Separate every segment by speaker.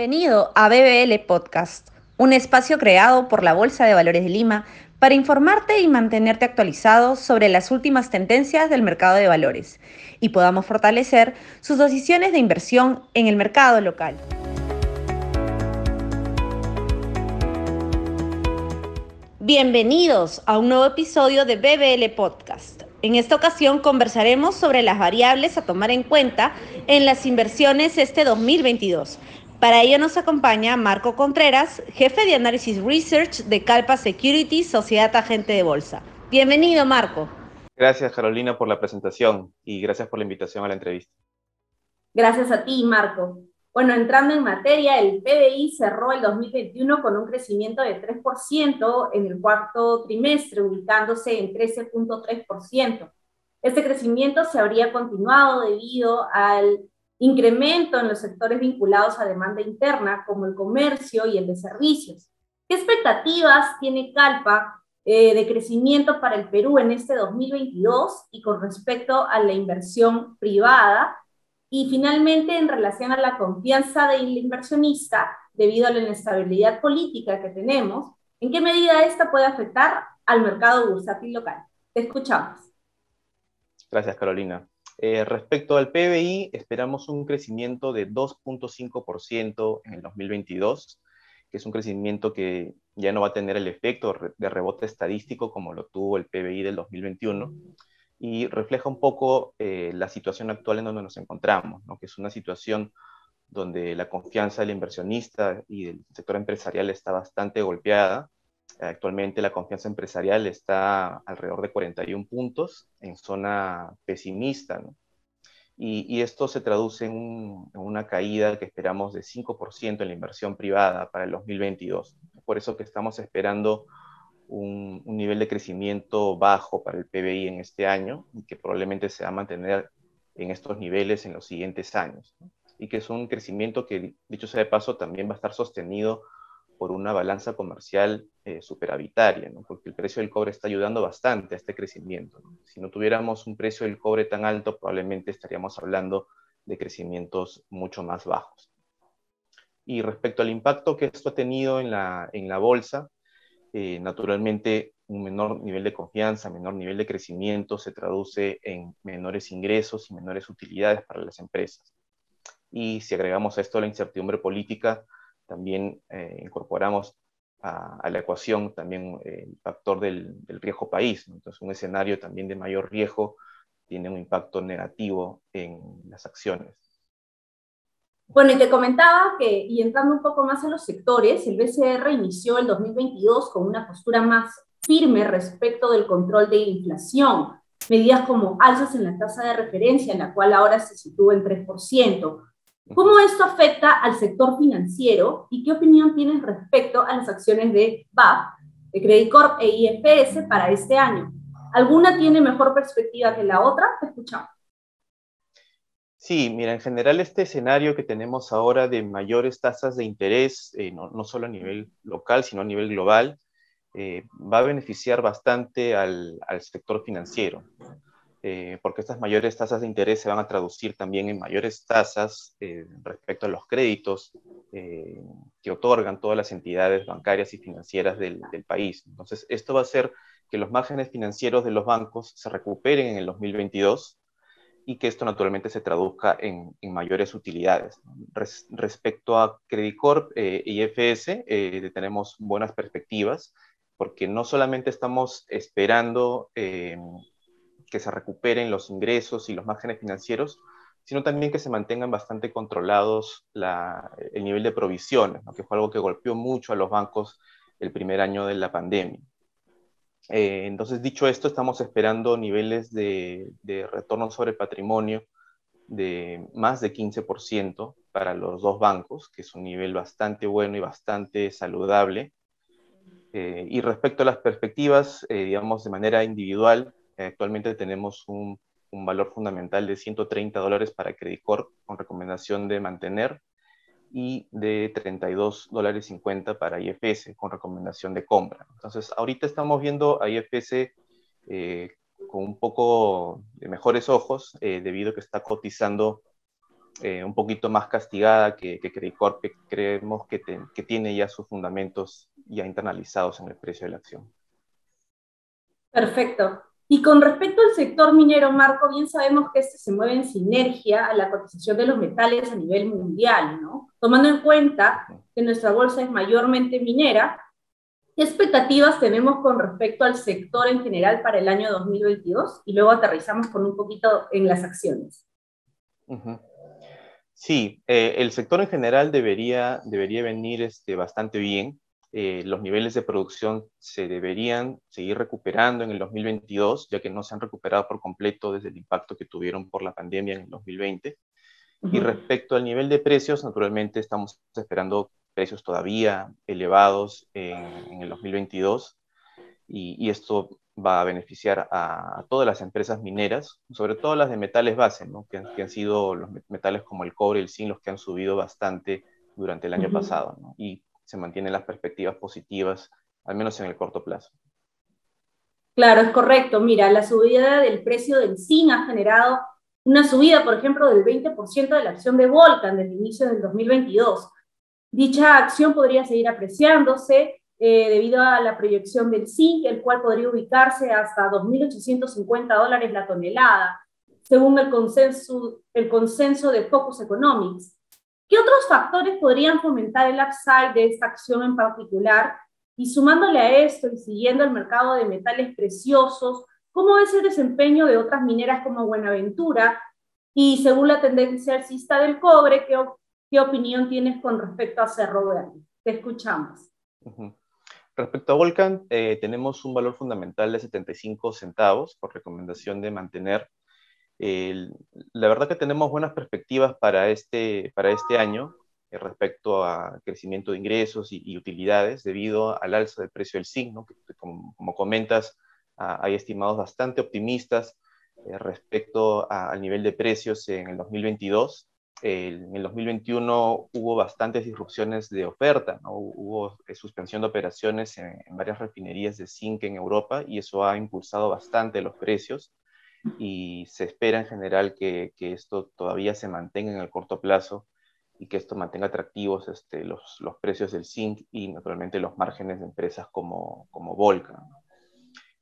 Speaker 1: Bienvenido a BBL Podcast, un espacio creado por la Bolsa de Valores de Lima para informarte y mantenerte actualizado sobre las últimas tendencias del mercado de valores y podamos fortalecer sus decisiones de inversión en el mercado local. Bienvenidos a un nuevo episodio de BBL Podcast. En esta ocasión conversaremos sobre las variables a tomar en cuenta en las inversiones este 2022 para ello nos acompaña Marco Contreras, jefe de análisis research de Calpa Securities, Sociedad Agente de Bolsa. Bienvenido, Marco.
Speaker 2: Gracias, Carolina, por la presentación y gracias por la invitación a la entrevista.
Speaker 3: Gracias a ti, Marco. Bueno, entrando en materia, el PBI cerró el 2021 con un crecimiento de 3% en el cuarto trimestre, ubicándose en 13.3%. Este crecimiento se habría continuado debido al incremento en los sectores vinculados a demanda interna, como el comercio y el de servicios. ¿Qué expectativas tiene Calpa eh, de crecimiento para el Perú en este 2022 y con respecto a la inversión privada? Y finalmente, en relación a la confianza del inversionista, debido a la inestabilidad política que tenemos, ¿en qué medida esta puede afectar al mercado bursátil local? Te escuchamos.
Speaker 2: Gracias, Carolina. Eh, respecto al PBI, esperamos un crecimiento de 2.5% en el 2022, que es un crecimiento que ya no va a tener el efecto de rebote estadístico como lo tuvo el PBI del 2021 y refleja un poco eh, la situación actual en donde nos encontramos, que es una situación donde la confianza del inversionista y del sector empresarial está bastante golpeada Actualmente la confianza empresarial está alrededor de 41 puntos en zona pesimista, y, esto se traduce en, una caída que esperamos de 5% en la inversión privada para el 2022. Por eso que estamos esperando un, nivel de crecimiento bajo para el PBI en este año y que probablemente se va a mantener en estos niveles en los siguientes años. Y que es un crecimiento que, dicho sea de paso, también va a estar sostenido por una balanza comercial eh, superavitaria, porque el precio del cobre está ayudando bastante a este crecimiento. Si no tuviéramos un precio del cobre tan alto, probablemente estaríamos hablando de crecimientos mucho más bajos. Y respecto al impacto que esto ha tenido en la, en la bolsa, eh, naturalmente un menor nivel de confianza, menor nivel de crecimiento se traduce en menores ingresos y menores utilidades para las empresas. Y si agregamos a esto la incertidumbre política, también eh, incorporamos a, la ecuación también eh, el factor del, riesgo país. Entonces, un escenario también de mayor riesgo tiene un impacto negativo en las acciones.
Speaker 3: Bueno, y te comentaba que, y entrando un poco más en los sectores, el BCR inició el 2022 con una postura más firme respecto del control de la inflación, medidas como alzas en la tasa de referencia, en la cual ahora se sitúa en 3%, ¿Cómo esto afecta al sector financiero y qué opinión tienes respecto a las acciones de BAP, de Credit Corp e IFS para este año? ¿Alguna tiene mejor perspectiva que la otra? Te escuchamos.
Speaker 2: Sí, mira, en general este escenario que tenemos ahora de mayores tasas de interés, eh, no, solo a nivel local, sino a nivel global, eh, va a beneficiar bastante al, al sector financiero. Eh, porque estas mayores tasas de interés se van a traducir también en mayores tasas eh, respecto a los créditos eh, que otorgan todas las entidades bancarias y financieras del, país. Entonces, esto va a hacer que los márgenes financieros de los bancos se recuperen en el 2022 y que esto naturalmente se traduzca en, mayores utilidades. respecto a Credit Corp y IFS, tenemos buenas perspectivas porque no solamente estamos esperando que se recuperen los ingresos y los márgenes financieros, sino también que se mantengan bastante controlados el nivel de provisiones, que fue algo que golpeó mucho a los bancos el primer año de la pandemia. Eh, entonces, dicho esto, estamos esperando niveles de, retorno sobre patrimonio de más de 15% para los dos bancos, que es un nivel bastante bueno y bastante saludable. Eh, y respecto a las perspectivas, eh, digamos, de manera individual, Actualmente tenemos un, valor fundamental de 130 dólares para Credit Corp con recomendación de mantener y de 32 dólares 50 para IFS con recomendación de compra. Entonces, ahorita estamos viendo a IFS eh, con un poco de mejores ojos eh, debido a que está cotizando eh, un poquito más castigada que, que Credicorp, que creemos que, que tiene ya sus fundamentos ya internalizados en el precio de la acción.
Speaker 3: Perfecto. Y con respecto al sector minero, Marco, bien sabemos que este se mueve en sinergia a la cotización de los metales a nivel mundial, ¿no? Tomando en cuenta que nuestra bolsa es mayormente minera, ¿qué expectativas tenemos con respecto al sector en general para el año 2022? Y luego aterrizamos con un poquito en las acciones.
Speaker 2: Sí, eh, el sector en general debería, debería venir este, bastante bien. Eh, los niveles de producción se deberían seguir recuperando en el 2022, ya que no se han recuperado por completo desde el impacto que tuvieron por la pandemia en el 2020. Y respecto al nivel de precios, naturalmente estamos esperando precios todavía elevados en, el 2022 y, esto va a beneficiar a, todas las empresas mineras, sobre todo las de metales base, que, han, sido los metales como el cobre y el zinc los que han subido bastante durante el año pasado. Y se mantienen las perspectivas positivas, al menos en el corto plazo.
Speaker 3: Claro, es correcto. Mira, la subida del precio del zinc ha generado una subida, por ejemplo, del 20% de la acción de Volcan desde el inicio del 2022. Dicha acción podría seguir apreciándose eh, debido a la proyección del zinc, el cual podría ubicarse hasta 2.850 dólares la tonelada, según el consenso, el consenso de Focus Economics. ¿Qué otros factores podrían fomentar el upside de esta acción en particular? Y sumándole a esto y siguiendo el mercado de metales preciosos, ¿cómo es el desempeño de otras mineras como Buenaventura? Y según la tendencia alcista del cobre, ¿qué, qué opinión tienes con respecto a Cerro Verde? Te escuchamos.
Speaker 2: Respecto a Volcan, eh, tenemos un valor fundamental de 75 centavos por recomendación de mantener la verdad que tenemos buenas perspectivas para este, para este año eh, respecto a crecimiento de ingresos y, utilidades debido al alza del precio del signo, que como, comentas, hay estimados bastante optimistas eh, respecto al nivel de precios en el 2022. en el 2021 hubo bastantes disrupciones de oferta, hubo eh, suspensión de operaciones en, en, varias refinerías de zinc en Europa y eso ha impulsado bastante los precios y se espera en general que, que, esto todavía se mantenga en el corto plazo y que esto mantenga atractivos este, los, los, precios del zinc y naturalmente los márgenes de empresas como, como Volcan.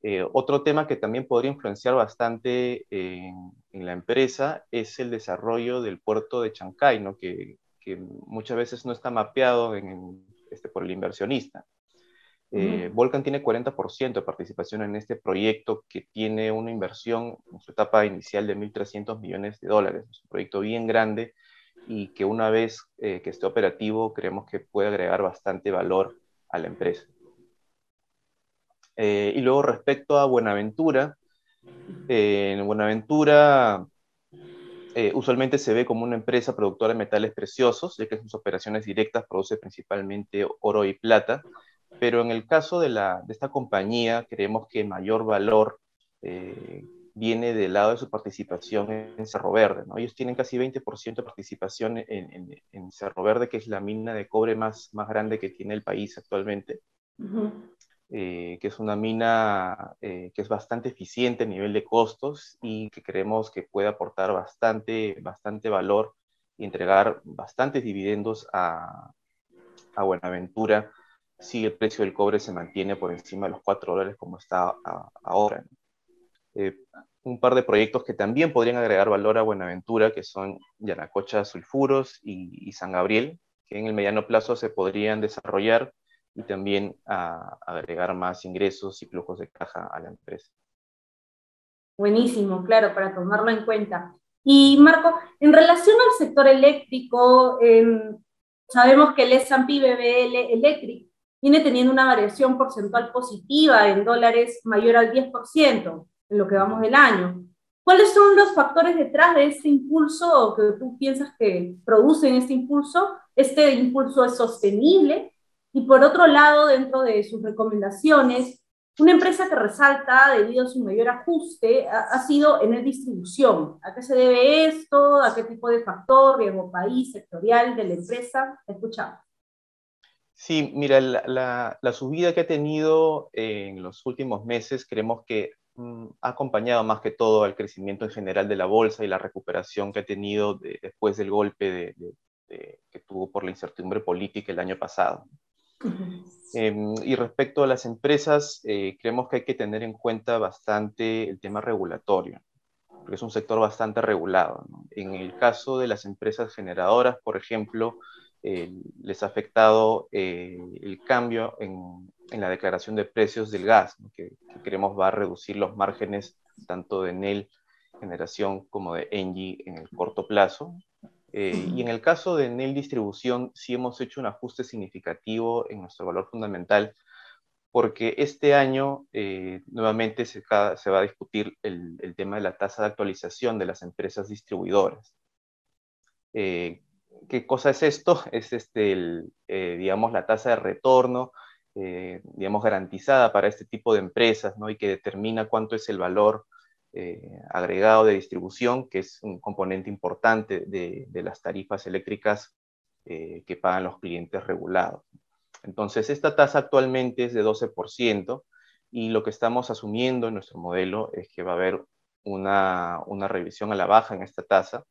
Speaker 2: Eh, otro tema que también podría influenciar bastante en, en, la empresa es el desarrollo del puerto de Chancay, ¿no? que, que muchas veces no está mapeado este, por el inversionista. Eh, Volcan tiene 40% de participación en este proyecto que tiene una inversión en su etapa inicial de 1.300 millones de dólares. Es un proyecto bien grande y que una vez eh, que esté operativo creemos que puede agregar bastante valor a la empresa. Eh, y luego respecto a Buenaventura, en Buenaventura usualmente se ve como una empresa productora de metales preciosos, ya que sus operaciones directas produce principalmente oro y plata, pero en el caso de, la, de esta compañía, creemos que mayor valor eh, viene del lado de su participación en Cerro Verde. ¿no? Ellos tienen casi 20% de participación en, en, Cerro Verde, que es la mina de cobre más, más grande que tiene el país actualmente. Eh, que es una mina eh, que es bastante eficiente a nivel de costos y que creemos que puede aportar bastante, bastante valor y entregar bastantes dividendos a, a Buenaventura si el precio del cobre se mantiene por encima de los 4 dólares como está ahora. Eh, un par de proyectos que también podrían agregar valor a Buenaventura, que son Yanacocha Sulfuros y, San Gabriel, que en el mediano plazo se podrían desarrollar y también agregar más ingresos y flujos de caja a la empresa.
Speaker 3: Buenísimo, claro, para tomarlo en cuenta. Y Marco, en relación al sector eléctrico, em, sabemos que el S&P BBL Electric viene teniendo una variación porcentual positiva en dólares mayor al 10% en lo que vamos del año. ¿Cuáles son los factores detrás de este impulso que tú piensas que producen este impulso? ¿Este impulso es sostenible? Y por otro lado, dentro de sus recomendaciones, una empresa que resalta debido a su mayor ajuste ha, sido en el distribución. ¿A qué se debe esto? ¿A qué tipo de factor, riesgo país, sectorial de la empresa? Escuchamos.
Speaker 2: Sí, mira, la, subida que ha tenido en los últimos meses creemos que mm, ha acompañado más que todo al crecimiento en general de la bolsa y la recuperación que ha tenido después del golpe que tuvo por la incertidumbre política el año pasado. Em, y respecto a las empresas, eh, creemos que hay que tener en cuenta bastante el tema regulatorio, porque es un sector bastante regulado. En el caso de las empresas generadoras, por ejemplo, eh, les ha afectado eh, el cambio en, en, la declaración de precios del gas, que, que, creemos va a reducir los márgenes tanto de NEL generación como de Engie en el corto plazo. Eh, y en el caso de NEL Distribución, sí hemos hecho un ajuste significativo en nuestro valor fundamental, porque este año eh, nuevamente se, va a discutir el, tema de la tasa de actualización de las empresas distribuidoras. Eh, ¿Qué cosa es esto? Es este, digamos, la tasa de retorno, digamos, garantizada para este tipo de empresas, ¿no? Y que determina cuánto es el valor eh, agregado de distribución, que es un componente importante de, las tarifas eléctricas eh, que pagan los clientes regulados. Entonces, esta tasa actualmente es de 12% y lo que estamos asumiendo en nuestro modelo es que va a haber una, revisión a la baja en esta tasa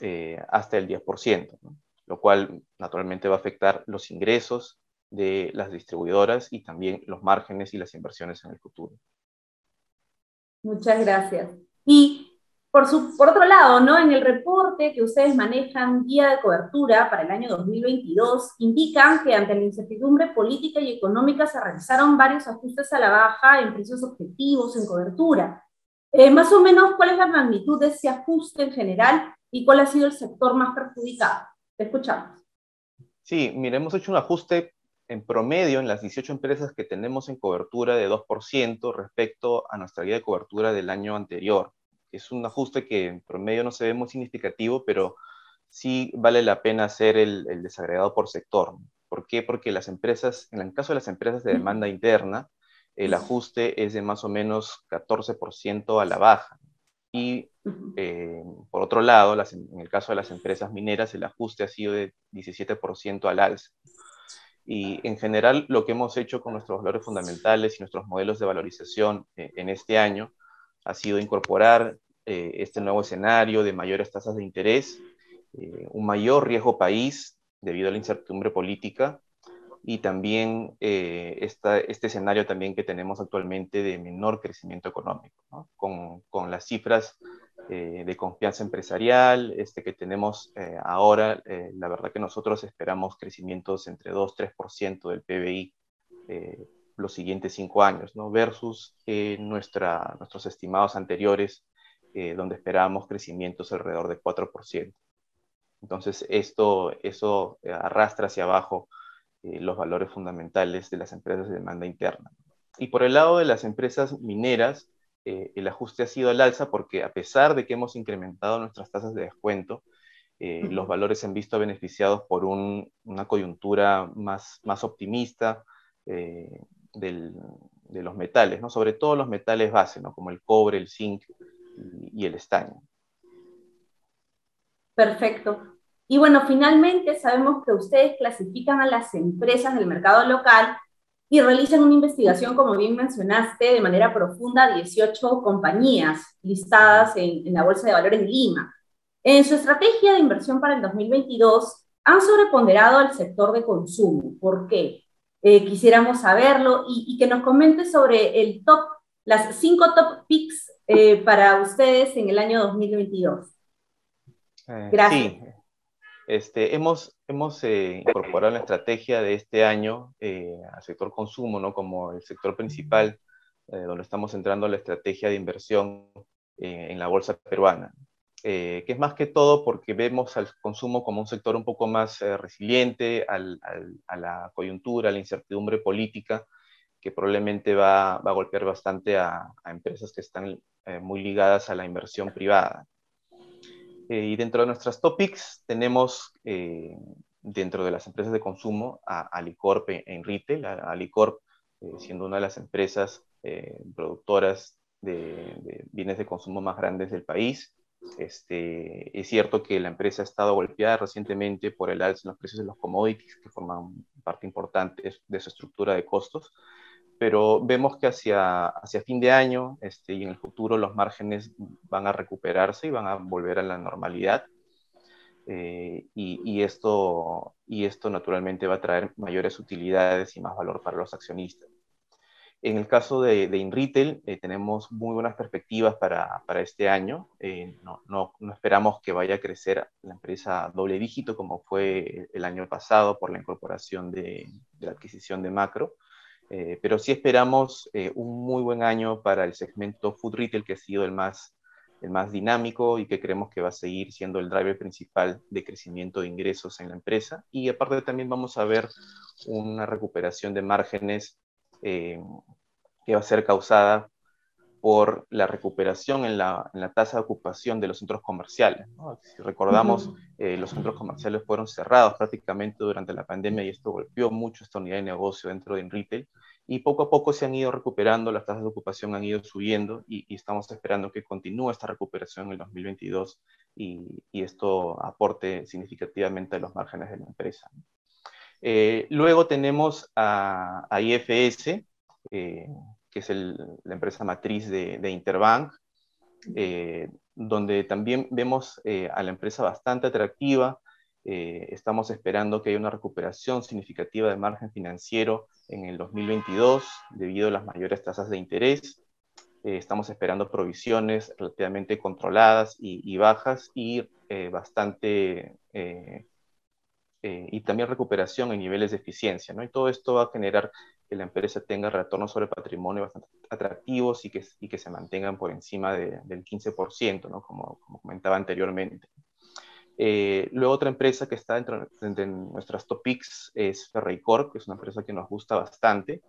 Speaker 2: eh, hasta el 10%, lo cual naturalmente va a afectar los ingresos de las distribuidoras y también los márgenes y las inversiones en el futuro.
Speaker 3: Muchas gracias. Y por, su, por otro lado, ¿no? en el reporte que ustedes manejan, guía de cobertura para el año 2022, indican que ante la incertidumbre política y económica se realizaron varios ajustes a la baja en precios objetivos, en cobertura. Eh, más o menos, ¿cuál es la magnitud de ese ajuste en general y cuál ha sido el sector más perjudicado? Te escuchamos.
Speaker 2: Sí, mira, hemos hecho un ajuste en promedio en las 18 empresas que tenemos en cobertura de 2% respecto a nuestra guía de cobertura del año anterior. Es un ajuste que en promedio no se ve muy significativo, pero sí vale la pena hacer el, desagregado por sector. ¿Por qué? Porque las empresas, en el caso de las empresas de demanda interna, el ajuste es de más o menos 14% a la baja. Y eh, por otro lado, en el caso de las empresas mineras, el ajuste ha sido de 17% al alza. Y en general lo que hemos hecho con nuestros valores fundamentales y nuestros modelos de valorización eh, en este año ha sido incorporar eh, este nuevo escenario de mayores tasas de interés, un mayor riesgo país debido a la incertidumbre política y también esta, este escenario también que tenemos actualmente de menor crecimiento económico, con, con las cifras eh, de confianza empresarial este, que tenemos eh, ahora, eh, la verdad que nosotros esperamos crecimientos entre 2-3% del PBI los siguientes cinco años, ¿no? versus nuestra, nuestros estimados anteriores, donde esperábamos crecimientos alrededor de 4%. Entonces, esto, eso arrastra hacia abajo los valores fundamentales de las empresas de demanda interna. Y por el lado de las empresas mineras, eh, el ajuste ha sido al alza porque a pesar de que hemos incrementado nuestras tasas de descuento, eh, los valores se han visto beneficiados por una coyuntura más, más optimista eh, de los metales, ¿no? sobre todo los metales base, ¿no? como el cobre, el zinc y, y el estaño.
Speaker 3: Perfecto. Y bueno, finalmente sabemos que ustedes clasifican a las empresas del mercado local y realizan una investigación, como bien mencionaste, de manera profunda 18 compañías listadas en, la Bolsa de Valores de Lima. En su estrategia de inversión para el 2022, han sobreponderado al sector de consumo. ¿Por qué? Eh, quisiéramos saberlo y, que nos comente sobre el top, las cinco top picks eh, para ustedes en el año 2022.
Speaker 2: Eh, Gracias. Sí. Este, hemos hemos eh, incorporado en la estrategia de este año eh, al sector consumo, ¿no? Como el sector principal, eh, donde estamos centrando la estrategia de inversión en la bolsa peruana. que es más que todo porque vemos al consumo como un sector un poco más resiliente a la coyuntura, a la incertidumbre política, que probablemente va, va a golpear bastante a, a empresas que están muy ligadas a la inversión privada. Eh, y dentro de nuestras topics tenemos eh, dentro de las empresas de consumo a Alicorp en, retail, Alicorp eh, siendo una de las empresas productoras de, bienes de consumo más grandes del país. Este, es cierto que la empresa ha estado golpeada recientemente por el alza en los precios de los commodities, que forman parte importante de su estructura de costos, pero vemos que hacia, hacia fin de año este, y en el futuro los márgenes van a recuperarse y van a volver a la normalidad. Eh, y, esto, y esto naturalmente va a traer mayores utilidades y más valor para los accionistas. En el caso de, de InRetail, eh, tenemos muy buenas perspectivas para, para este año. Eh, no, no, no, esperamos que vaya a crecer la empresa doble dígito como fue el año pasado por la incorporación de, de la adquisición de Macro, eh, pero sí esperamos un muy buen año para el segmento Food Retail, que ha sido el más, el más dinámico y que creemos que va a seguir siendo el driver principal de crecimiento de ingresos en la empresa. Y aparte también vamos a ver una recuperación de márgenes eh, que va a ser causada por la recuperación en la, en la, tasa de ocupación de los centros comerciales. Si recordamos, eh, los centros comerciales fueron cerrados prácticamente durante la pandemia y esto golpeó mucho esta unidad de negocio dentro de retail y poco a poco se han ido recuperando, las tasas de ocupación han ido subiendo y, estamos esperando que continúe esta recuperación en el 2022 y, y esto aporte significativamente a los márgenes de la empresa. Eh, luego tenemos a, IFS, eh, que es la empresa matriz de, Interbank, eh, donde también vemos a la empresa bastante atractiva. estamos esperando que haya una recuperación significativa de margen financiero en el 2022 debido a las mayores tasas de interés. estamos esperando provisiones relativamente controladas y, y bajas y bastante eh, y también recuperación en niveles de eficiencia. ¿no? Y todo esto va a generar que la empresa tenga retornos sobre patrimonio bastante atractivos y que, y que se mantengan por encima de, del 15%, ¿no? como, como, comentaba anteriormente. Eh, luego otra empresa que está dentro de nuestras topics es Ferreicorp, que es una empresa que nos gusta bastante,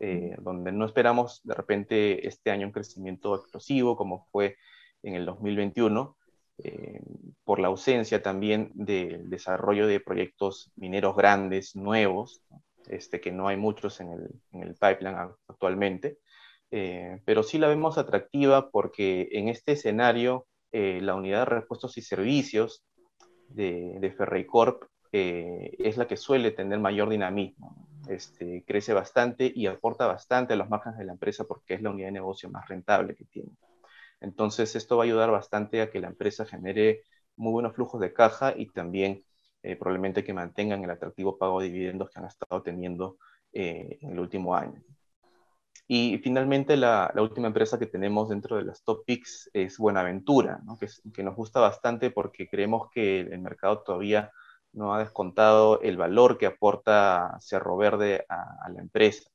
Speaker 2: eh, donde no esperamos de repente este año un crecimiento explosivo como fue en el 2021, eh, por la ausencia también del desarrollo de proyectos mineros grandes, nuevos, este, que no hay muchos en el, en el pipeline actualmente, eh, pero sí la vemos atractiva porque en este escenario eh, la unidad de repuestos y servicios de, de Ferreicorp es la que suele tener mayor dinamismo. Este, crece bastante y aporta bastante a los márgenes de la empresa porque es la unidad de negocio más rentable que tiene. Entonces, esto va a ayudar bastante a que la empresa genere muy buenos flujos de caja y también eh, probablemente que mantengan el atractivo pago de dividendos que han estado teniendo eh, en el último año. Y finalmente, la, última empresa que tenemos dentro de las top picks es Buenaventura, que, nos gusta bastante porque creemos que el mercado todavía no ha descontado el valor que aporta Cerro Verde a, la empresa,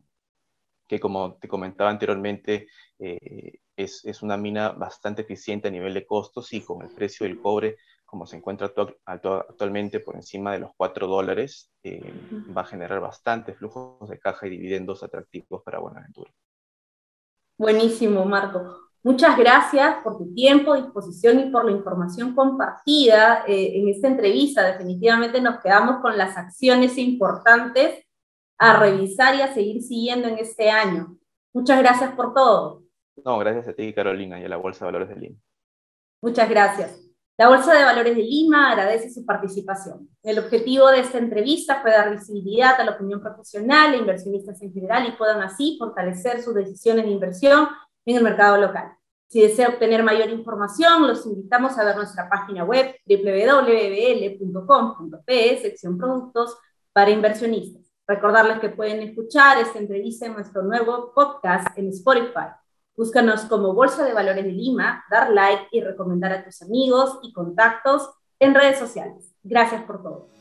Speaker 2: que como te comentaba anteriormente, eh, es, es, una mina bastante eficiente a nivel de costos y con el precio del cobre, como se encuentra actualmente por encima de los 4 dólares, eh, va a generar bastantes flujos de caja y dividendos atractivos para Buenaventura.
Speaker 3: Buenísimo, Marco. Muchas gracias por tu tiempo, disposición y por la información compartida eh, en esta entrevista. Definitivamente nos quedamos con las acciones importantes a revisar y a seguir siguiendo en este año. Muchas gracias por todo.
Speaker 2: No, gracias a ti, Carolina, y a la Bolsa de Valores de Lima.
Speaker 3: Muchas gracias. La Bolsa de Valores de Lima agradece su participación. El objetivo de esta entrevista fue dar visibilidad a la opinión profesional e inversionistas en general y puedan así fortalecer sus decisiones de inversión en el mercado local. Si desea obtener mayor información, los invitamos a ver nuestra página web www.bbl.com.pe, sección productos para inversionistas. Recordarles que pueden escuchar esta entrevista en nuestro nuevo podcast en Spotify. Búscanos como Bolsa de Valores de Lima, dar like y recomendar a tus amigos y contactos en redes sociales. Gracias por todo.